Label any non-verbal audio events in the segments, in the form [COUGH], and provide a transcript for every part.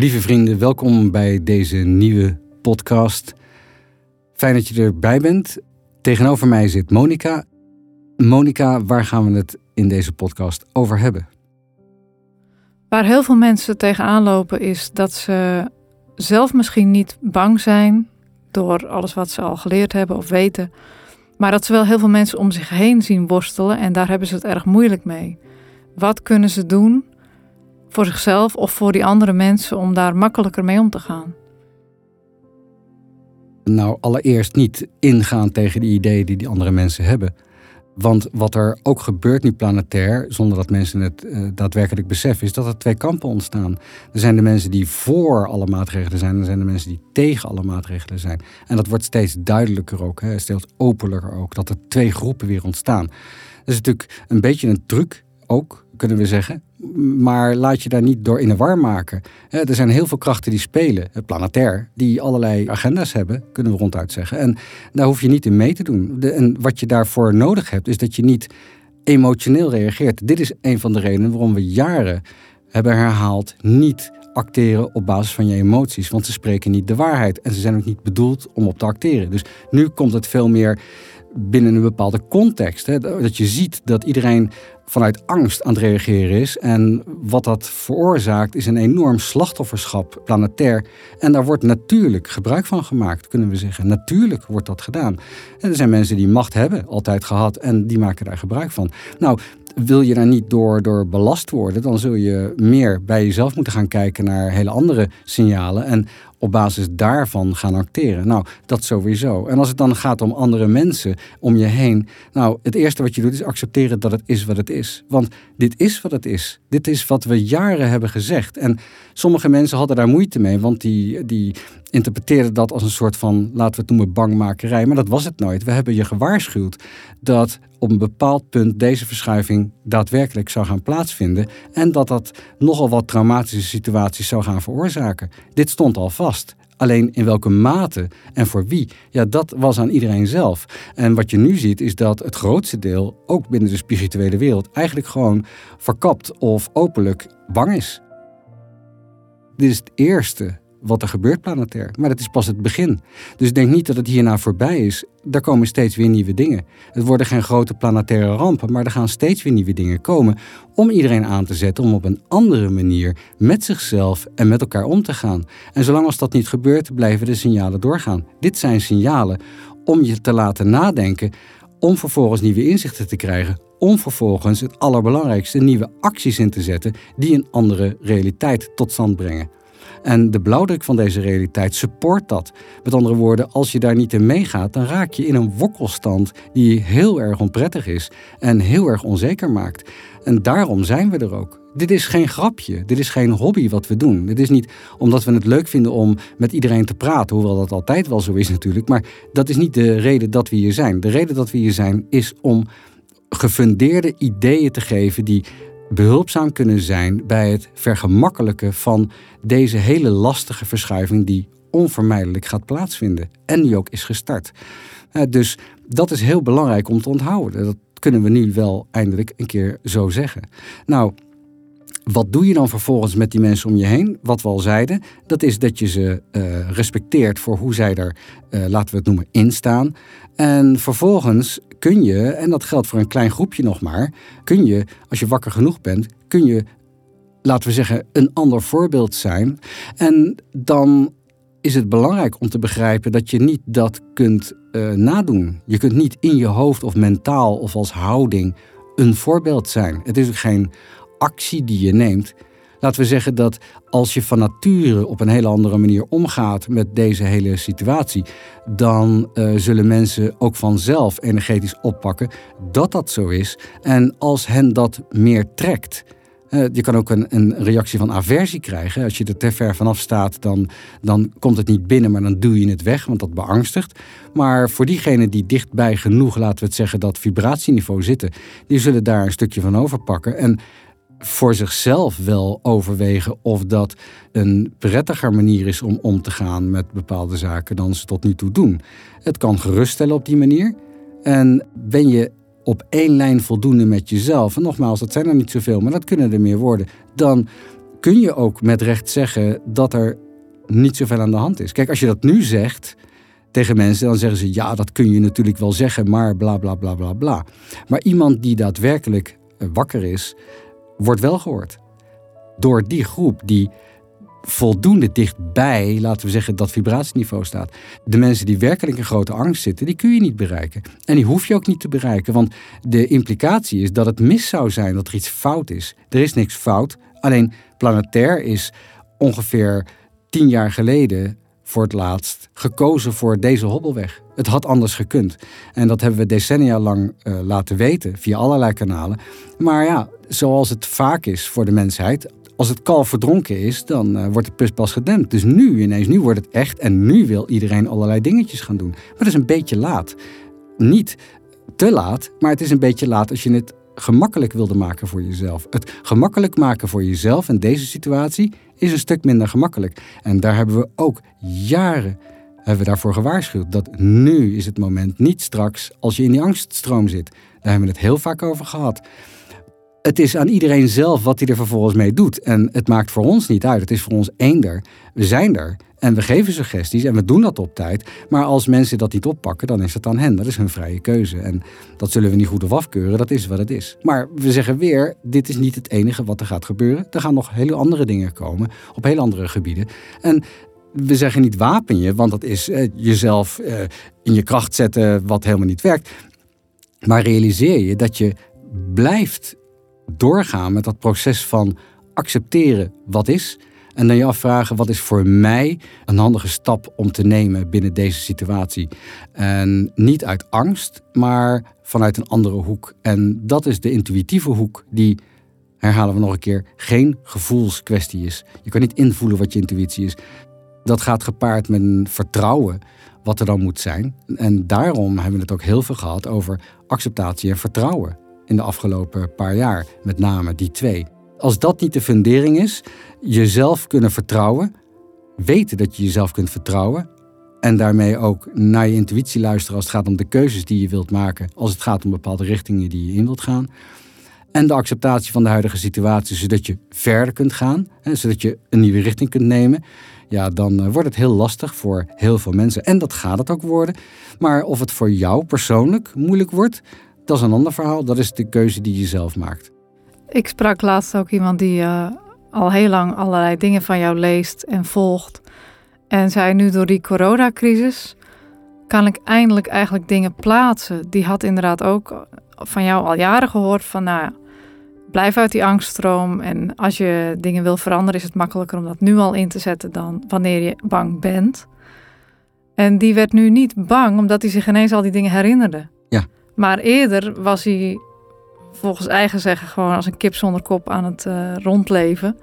Lieve vrienden, welkom bij deze nieuwe podcast. Fijn dat je erbij bent. Tegenover mij zit Monica. Monica, waar gaan we het in deze podcast over hebben? Waar heel veel mensen tegenaan lopen is dat ze zelf misschien niet bang zijn door alles wat ze al geleerd hebben of weten, maar dat ze wel heel veel mensen om zich heen zien worstelen en daar hebben ze het erg moeilijk mee. Wat kunnen ze doen voor zichzelf of voor die andere mensen om daar makkelijker mee om te gaan? Nou, allereerst niet ingaan tegen de ideeën die die andere mensen hebben. Want wat er ook gebeurt nu planetair, zonder dat mensen het uh, daadwerkelijk beseffen, is dat er twee kampen ontstaan. Er zijn de mensen die voor alle maatregelen zijn, en er zijn de mensen die tegen alle maatregelen zijn. En dat wordt steeds duidelijker ook, hè, steeds openlijker ook, dat er twee groepen weer ontstaan. Dat is natuurlijk een beetje een truc ook, kunnen we zeggen. Maar laat je daar niet door in de war maken. Er zijn heel veel krachten die spelen, planetair, die allerlei agenda's hebben, kunnen we ronduit zeggen. En daar hoef je niet in mee te doen. En wat je daarvoor nodig hebt, is dat je niet emotioneel reageert. Dit is een van de redenen waarom we jaren hebben herhaald niet acteren op basis van je emoties. Want ze spreken niet de waarheid. En ze zijn ook niet bedoeld om op te acteren. Dus nu komt het veel meer binnen een bepaalde context. Hè? Dat je ziet dat iedereen vanuit angst aan het reageren is. En wat dat veroorzaakt is een enorm slachtofferschap planetair. En daar wordt natuurlijk gebruik van gemaakt, kunnen we zeggen. Natuurlijk wordt dat gedaan. En er zijn mensen die macht hebben, altijd gehad, en die maken daar gebruik van. Nou, wil je daar niet door, door belast worden, dan zul je meer bij jezelf moeten gaan kijken naar hele andere signalen. En op basis daarvan gaan acteren. Nou, dat sowieso. En als het dan gaat om andere mensen om je heen. Nou, het eerste wat je doet is accepteren dat het is wat het is. Want dit is wat het is. Dit is wat we jaren hebben gezegd. En sommige mensen hadden daar moeite mee, want die, die interpreteerden dat als een soort van, laten we het noemen, bangmakerij. Maar dat was het nooit. We hebben je gewaarschuwd dat op een bepaald punt deze verschuiving daadwerkelijk zou gaan plaatsvinden. En dat dat nogal wat traumatische situaties zou gaan veroorzaken. Dit stond al vast. Alleen in welke mate en voor wie, ja, dat was aan iedereen zelf. En wat je nu ziet is dat het grootste deel, ook binnen de spirituele wereld, eigenlijk gewoon verkapt of openlijk bang is. Dit is het eerste wat er gebeurt planetair. Maar het is pas het begin. Dus denk niet dat het hierna voorbij is. Er komen steeds weer nieuwe dingen. Het worden geen grote planetaire rampen, maar er gaan steeds weer nieuwe dingen komen om iedereen aan te zetten om op een andere manier met zichzelf en met elkaar om te gaan. En zolang als dat niet gebeurt, blijven de signalen doorgaan. Dit zijn signalen om je te laten nadenken, om vervolgens nieuwe inzichten te krijgen, om vervolgens het allerbelangrijkste nieuwe acties in te zetten die een andere realiteit tot stand brengen. En de blauwdruk van deze realiteit support dat. Met andere woorden, als je daar niet in meegaat, dan raak je in een wokkelstand die heel erg onprettig is en heel erg onzeker maakt. En daarom zijn we er ook. Dit is geen grapje, dit is geen hobby wat we doen. Dit is niet omdat we het leuk vinden om met iedereen te praten, hoewel dat altijd wel zo is natuurlijk. Maar dat is niet de reden dat we hier zijn. De reden dat we hier zijn is om gefundeerde ideeën te geven die behulpzaam kunnen zijn bij het vergemakkelijken van deze hele lastige verschuiving die onvermijdelijk gaat plaatsvinden en die ook is gestart. Uh, dus dat is heel belangrijk om te onthouden. Dat kunnen we nu wel eindelijk een keer zo zeggen. Nou, wat doe je dan vervolgens met die mensen om je heen? Wat we al zeiden, dat is dat je ze uh, respecteert voor hoe zij er, uh, laten we het noemen, in staan. En vervolgens kun je, en dat geldt voor een klein groepje nog maar, kun je, als je wakker genoeg bent, kun je, laten we zeggen, een ander voorbeeld zijn. En dan is het belangrijk om te begrijpen dat je niet dat kunt uh, nadoen. Je kunt niet in je hoofd of mentaal of als houding een voorbeeld zijn. Het is ook geen actie die je neemt. Laten we zeggen dat als je van nature op een hele andere manier omgaat met deze hele situatie, dan uh, zullen mensen ook vanzelf energetisch oppakken dat dat zo is. En als hen dat meer trekt, uh, je kan ook een, een, reactie van aversie krijgen. Als je er te ver vanaf staat, dan, dan komt het niet binnen, maar dan duw je het weg, want dat beangstigt. Maar voor diegenen die dichtbij genoeg, laten we het zeggen, dat vibratieniveau zitten, die zullen daar een stukje van overpakken. En voor zichzelf wel overwegen of dat een prettiger manier is om om te gaan met bepaalde zaken dan ze tot nu toe doen. Het kan geruststellen op die manier. En ben je op één lijn voldoende met jezelf, en nogmaals, dat zijn er niet zoveel, maar dat kunnen er meer worden, dan kun je ook met recht zeggen dat er niet zoveel aan de hand is. Kijk, als je dat nu zegt tegen mensen, dan zeggen ze ja, dat kun je natuurlijk wel zeggen, maar bla bla bla bla bla. Maar iemand die daadwerkelijk eh, wakker is, wordt wel gehoord. Door die groep die voldoende dichtbij, laten we zeggen, dat vibratieniveau staat. De mensen die werkelijk in grote angst zitten, die kun je niet bereiken. En die hoef je ook niet te bereiken, want de implicatie is dat het mis zou zijn, dat er iets fout is. Er is niks fout, alleen planetair is ongeveer tien jaar geleden voor het laatst gekozen voor deze hobbelweg. Het had anders gekund. En dat hebben we decennia lang uh, laten weten via allerlei kanalen. Maar ja, zoals het vaak is voor de mensheid, als het kalf verdronken is, dan uh, wordt de pus pas gedempt. Dus nu ineens, nu wordt het echt en nu wil iedereen allerlei dingetjes gaan doen. Maar dat is een beetje laat. Niet te laat, maar het is een beetje laat als je het gemakkelijk wilde maken voor jezelf. Het gemakkelijk maken voor jezelf in deze situatie is een stuk minder gemakkelijk. En daar hebben we ook jaren hebben we daarvoor gewaarschuwd. Dat nu is het moment, niet straks als je in die angststroom zit. Daar hebben we het heel vaak over gehad het is aan iedereen zelf wat hij er vervolgens mee doet. En het maakt voor ons niet uit. Het is voor ons eender. We zijn er. En we geven suggesties en we doen dat op tijd. Maar als mensen dat niet oppakken, dan is het aan hen. Dat is hun vrije keuze. En dat zullen we niet goed of afkeuren. Dat is wat het is. Maar we zeggen weer, dit is niet het enige wat er gaat gebeuren. Er gaan nog hele andere dingen komen op heel andere gebieden. En we zeggen niet wapen je, want dat is eh, jezelf eh, in je kracht zetten wat helemaal niet werkt. Maar realiseer je dat je blijft doorgaan met dat proces van accepteren wat is. En dan je afvragen wat is voor mij een handige stap om te nemen binnen deze situatie. En niet uit angst, maar vanuit een andere hoek. En dat is de intuïtieve hoek die, herhalen we nog een keer, geen gevoelskwestie is. Je kan niet invoelen wat je intuïtie is. Dat gaat gepaard met een vertrouwen wat er dan moet zijn. En daarom hebben we het ook heel veel gehad over acceptatie en vertrouwen in de afgelopen paar jaar. Met name die twee. Als dat niet de fundering is, jezelf kunnen vertrouwen, weten dat je jezelf kunt vertrouwen en daarmee ook naar je intuïtie luisteren als het gaat om de keuzes die je wilt maken, als het gaat om bepaalde richtingen die je in wilt gaan. En de acceptatie van de huidige situatie, zodat je verder kunt gaan, hè, zodat je een nieuwe richting kunt nemen. Ja, dan eh, wordt het heel lastig voor heel veel mensen. En dat gaat het ook worden. Maar of het voor jou persoonlijk moeilijk wordt, dat is een ander verhaal. Dat is de keuze die je zelf maakt. Ik sprak laatst ook iemand die uh, al heel lang allerlei dingen van jou leest en volgt. En zei nu door die coronacrisis kan ik eindelijk eigenlijk dingen plaatsen. Die had inderdaad ook van jou al jaren gehoord van nou blijf uit die angststroom. En als je dingen wil veranderen is het makkelijker om dat nu al in te zetten dan wanneer je bang bent. En die werd nu niet bang omdat hij zich ineens al die dingen herinnerde. Maar eerder was hij volgens eigen zeggen gewoon als een kip zonder kop aan het uh, rondleven.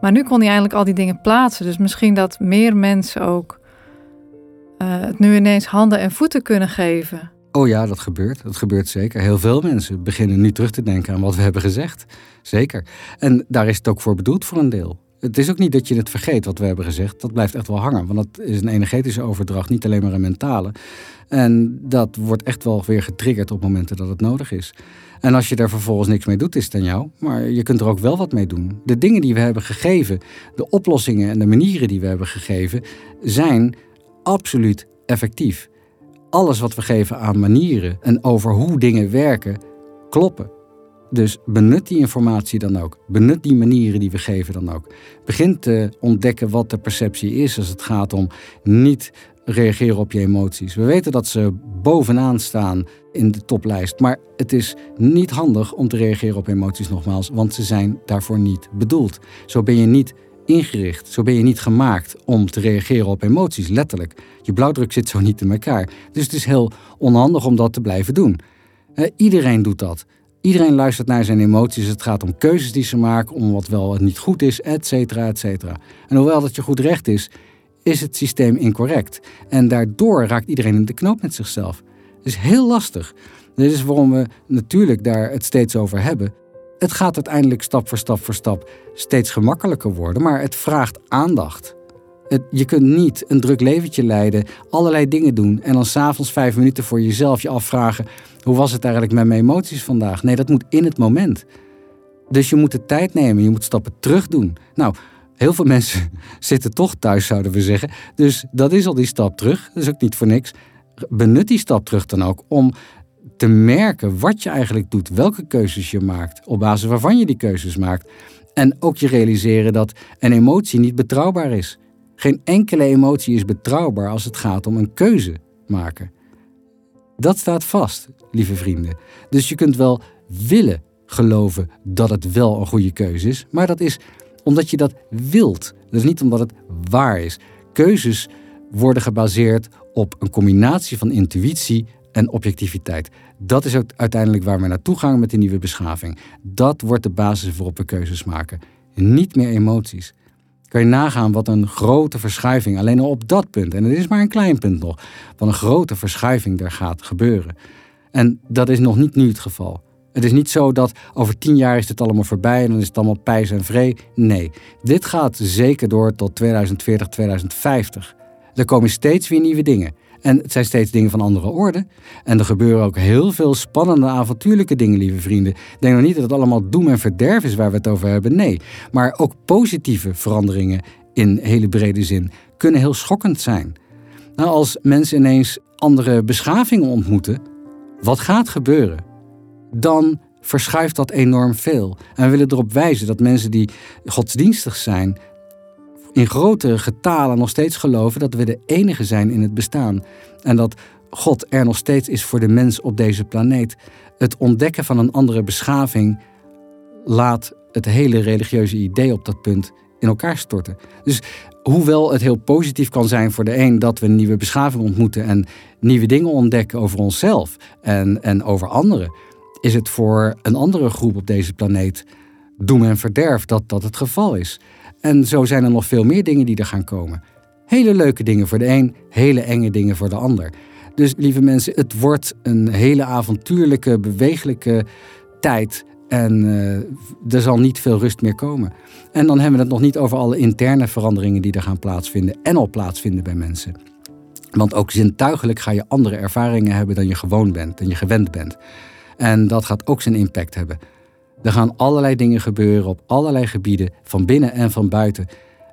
Maar nu kon hij eigenlijk al die dingen plaatsen. Dus misschien dat meer mensen ook uh, het nu ineens handen en voeten kunnen geven. Oh ja, dat gebeurt. Dat gebeurt zeker. Heel veel mensen beginnen nu terug te denken aan wat we hebben gezegd. Zeker. En daar is het ook voor bedoeld voor een deel. Het is ook niet dat je het vergeet wat we hebben gezegd. Dat blijft echt wel hangen. Want dat is een energetische overdracht, niet alleen maar een mentale. En dat wordt echt wel weer getriggerd op momenten dat het nodig is. En als je er vervolgens niks mee doet, is het aan jou. Maar je kunt er ook wel wat mee doen. De dingen die we hebben gegeven, de oplossingen en de manieren die we hebben gegeven, zijn absoluut effectief. Alles wat we geven aan manieren en over hoe dingen werken, kloppen. Dus benut die informatie dan ook. Benut die manieren die we geven dan ook. Begin te ontdekken wat de perceptie is als het gaat om niet reageren op je emoties. We weten dat ze bovenaan staan in de toplijst, maar het is niet handig om te reageren op emoties nogmaals, want ze zijn daarvoor niet bedoeld. Zo ben je niet ingericht, zo ben je niet gemaakt om te reageren op emoties, letterlijk. Je blauwdruk zit zo niet in elkaar. Dus het is heel onhandig om dat te blijven doen. iedereen doet dat. Iedereen luistert naar zijn emoties. Het gaat om keuzes die ze maken, om wat wel en niet goed is, et cetera, et cetera. En hoewel dat je goed recht is, is het systeem incorrect. En daardoor raakt iedereen in de knoop met zichzelf. Het is heel lastig. Dit is waarom we natuurlijk daar het steeds over hebben. Het gaat uiteindelijk stap voor stap voor stap steeds gemakkelijker worden, maar het vraagt aandacht. Je kunt niet een druk leventje leiden, allerlei dingen doen en dan s'avonds vijf minuten voor jezelf je afvragen: hoe was het eigenlijk met mijn emoties vandaag? Nee, dat moet in het moment. Dus je moet de tijd nemen, je moet stappen terug doen. Nou, heel veel [LAUGHS] mensen zitten toch thuis, zouden we zeggen. Dus dat is al die stap terug. Dat is ook niet voor niks. Benut die stap terug dan ook om te merken wat je eigenlijk doet, welke keuzes je maakt, op basis waarvan je die keuzes maakt. En ook je realiseren dat een emotie niet betrouwbaar is. Geen enkele emotie is betrouwbaar als het gaat om een keuze maken. Dat staat vast, lieve vrienden. Dus je kunt wel willen geloven dat het wel een goede keuze is, maar dat is omdat je dat wilt. Is niet omdat het waar is. Keuzes worden gebaseerd op een combinatie van intuïtie en objectiviteit. Dat is ook uiteindelijk waar we naartoe gaan met de nieuwe beschaving. Dat wordt de basis waarop we keuzes maken. Niet meer emoties. Kan je nagaan wat een grote verschuiving, alleen al op dat punt, en het is maar een klein punt nog, wat een grote verschuiving er gaat gebeuren. En dat is nog niet nu het geval. Het is niet zo dat over tien jaar is het allemaal voorbij en dan is het allemaal pijs en vree. Nee, dit gaat zeker door tot 2040, 2050. Er komen steeds weer nieuwe dingen. En het zijn steeds dingen van andere orde. En er gebeuren ook heel veel spannende, avontuurlijke dingen, lieve vrienden. Denk nog niet dat het allemaal doem en verderf is waar we het over hebben. Nee, maar ook positieve veranderingen in hele brede zin kunnen heel schokkend zijn. Nou, als mensen ineens andere beschavingen ontmoeten, wat gaat gebeuren? Dan verschuift dat enorm veel. En we willen erop wijzen dat mensen die godsdienstig zijn, in grote getalen nog steeds geloven dat we de enige zijn in het bestaan. En dat God er nog steeds is voor de mens op deze planeet. Het ontdekken van een andere beschaving laat het hele religieuze idee op dat punt in elkaar storten. Dus hoewel het heel positief kan zijn voor de een dat we een nieuwe beschaving ontmoeten en nieuwe dingen ontdekken over onszelf en, en over anderen, is het voor een andere groep op deze planeet doem en verderf dat dat het geval is. En zo zijn er nog veel meer dingen die er gaan komen. Hele leuke dingen voor de een, hele enge dingen voor de ander. Dus lieve mensen, het wordt een hele avontuurlijke, bewegelijke tijd. En uh, er zal niet veel rust meer komen. En dan hebben we het nog niet over alle interne veranderingen die er gaan plaatsvinden en al plaatsvinden bij mensen. Want ook zintuigelijk ga je andere ervaringen hebben dan je gewoon bent, dan je gewend bent. En dat gaat ook zijn impact hebben. Er gaan allerlei dingen gebeuren op allerlei gebieden, van binnen en van buiten.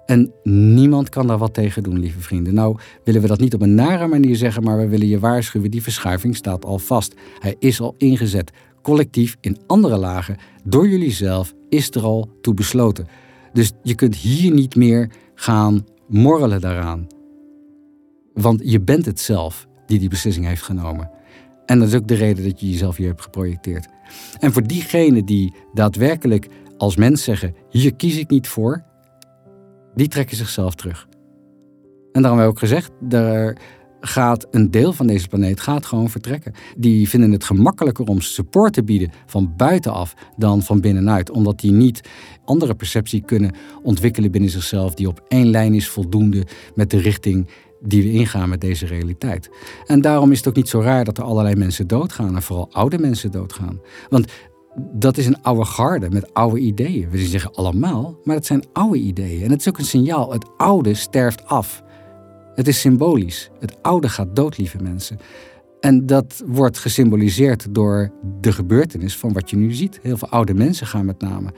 En niemand kan daar wat tegen doen, lieve vrienden. Nou willen we dat niet op een nare manier zeggen, maar we willen je waarschuwen. Die verschuiving staat al vast. Hij is al ingezet. Collectief in andere lagen, door jullie zelf, is er al toe besloten. Dus je kunt hier niet meer gaan morrelen daaraan. Want je bent het zelf die die beslissing heeft genomen. En dat is ook de reden dat je jezelf hier hebt geprojecteerd. En voor diegenen die daadwerkelijk als mens zeggen: hier kies ik niet voor, die trekken zichzelf terug. En daarom hebben we ook gezegd: er gaat een deel van deze planeet gaat gewoon vertrekken. Die vinden het gemakkelijker om support te bieden van buitenaf dan van binnenuit, omdat die niet andere perceptie kunnen ontwikkelen binnen zichzelf die op één lijn is voldoende met de richting die we ingaan met deze realiteit. En daarom is het ook niet zo raar dat er allerlei mensen doodgaan en vooral oude mensen doodgaan. Want dat is een oude garde met oude ideeën. We zeggen allemaal, maar het zijn oude ideeën. En het is ook een signaal, het oude sterft af. Het is symbolisch. Het oude gaat dood, lieve mensen. En dat wordt gesymboliseerd door de gebeurtenis van wat je nu ziet. Heel veel oude mensen gaan met name.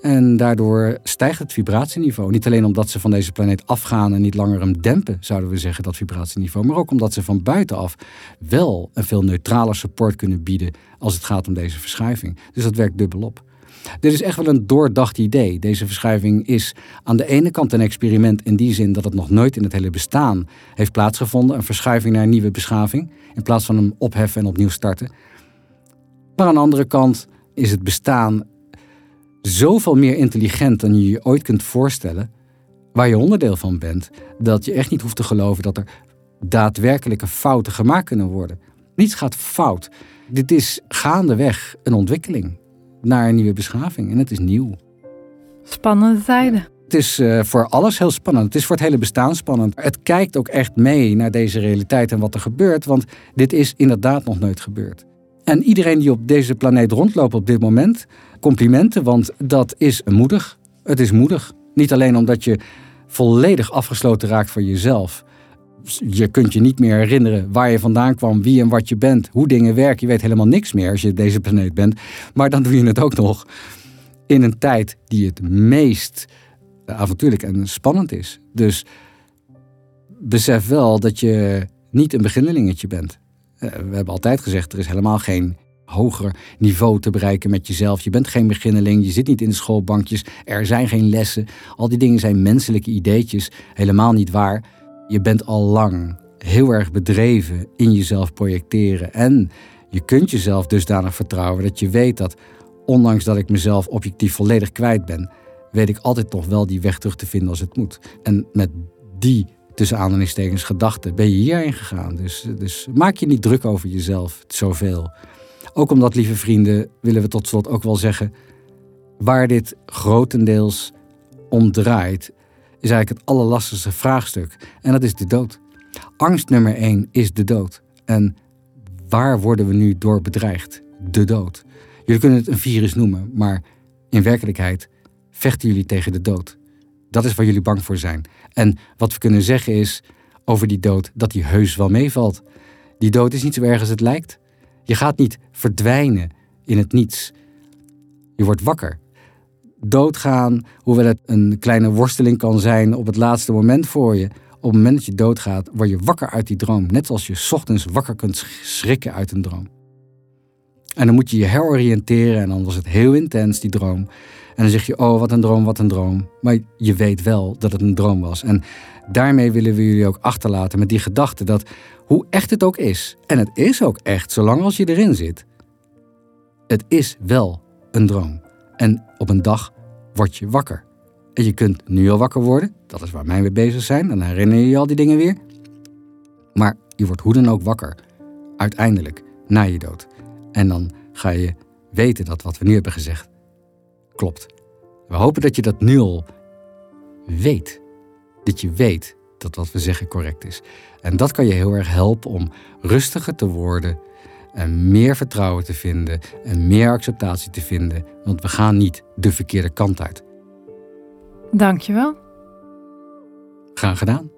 En daardoor stijgt het vibratieniveau. Niet alleen omdat ze van deze planeet afgaan en niet langer hem dempen, zouden we zeggen, dat vibratieniveau. Maar ook omdat ze van buitenaf wel een veel neutraler support kunnen bieden als het gaat om deze verschuiving. Dus dat werkt dubbelop. Dit is echt wel een doordacht idee. Deze verschuiving is aan de ene kant een experiment in die zin dat het nog nooit in het hele bestaan heeft plaatsgevonden. Een verschuiving naar een nieuwe beschaving, in plaats van hem opheffen en opnieuw starten. Maar aan de andere kant is het bestaan zoveel meer intelligent dan je je ooit kunt voorstellen, waar je onderdeel van bent, dat je echt niet hoeft te geloven dat er daadwerkelijke fouten gemaakt kunnen worden. Niets gaat fout. Dit is gaandeweg een ontwikkeling naar een nieuwe beschaving en het is nieuw. Spannende tijden. Het is uh, voor alles heel spannend. Het is voor het hele bestaan spannend. Het kijkt ook echt mee naar deze realiteit en wat er gebeurt, want dit is inderdaad nog nooit gebeurd. En iedereen die op deze planeet rondloopt op dit moment, complimenten, want dat is moedig. Het is moedig. Niet alleen omdat je volledig afgesloten raakt van jezelf. Je kunt je niet meer herinneren waar je vandaan kwam, wie en wat je bent, hoe dingen werken. Je weet helemaal niks meer als je deze planeet bent. Maar dan doe je het ook nog. in een tijd die het meest avontuurlijk en spannend is. Dus besef wel dat je niet een beginnelingetje bent. Eh, we hebben altijd gezegd, er is helemaal geen hoger niveau te bereiken met jezelf. Je bent geen beginneling, je zit niet in de schoolbankjes, er zijn geen lessen. Al die dingen zijn menselijke ideetjes, helemaal niet waar. Je bent al lang heel erg bedreven in jezelf projecteren. En je kunt jezelf dusdanig vertrouwen dat je weet dat, ondanks dat ik mezelf objectief volledig kwijt ben, weet ik altijd toch wel die weg terug te vinden als het moet. En met die tussen aanhalingstekens gedachten ben je hierheen gegaan. Dus, dus maak je niet druk over jezelf zoveel. Ook omdat, lieve vrienden, willen we tot slot ook wel zeggen, waar dit grotendeels om draait, is eigenlijk het allerlastigste vraagstuk. En dat is de dood. Angst nummer één is de dood. En waar worden we nu door bedreigd? De dood. Jullie kunnen het een virus noemen, maar in werkelijkheid vechten jullie tegen de dood. Dat is waar jullie bang voor zijn. En wat we kunnen zeggen is over die dood dat die heus wel meevalt. Die dood is niet zo erg als het lijkt. Je gaat niet verdwijnen in het niets. Je wordt wakker. Doodgaan, hoewel het een kleine worsteling kan zijn op het laatste moment voor je. Op het moment dat je doodgaat, word je wakker uit die droom. Net zoals je ochtends wakker kunt schrikken uit een droom. En dan moet je je heroriënteren en dan was het heel intens, die droom. En dan zeg je, oh, wat een droom, wat een droom. Maar je weet wel dat het een droom was. En daarmee willen we jullie ook achterlaten met die gedachte dat hoe echt het ook is, en het is ook echt zolang als je erin zit, het is wel een droom. En op een dag word je wakker. En je kunt nu al wakker worden, dat is waar wij mee bezig zijn, dan herinner je je al die dingen weer. Maar je wordt hoe dan ook wakker, uiteindelijk, na je dood. En dan ga je weten dat wat we nu hebben gezegd klopt. We hopen dat je dat nu al weet. Dat je weet dat wat we zeggen correct is. En dat kan je heel erg helpen om rustiger te worden en meer vertrouwen te vinden en meer acceptatie te vinden, want we gaan niet de verkeerde kant uit. Dankjewel. Graag gedaan.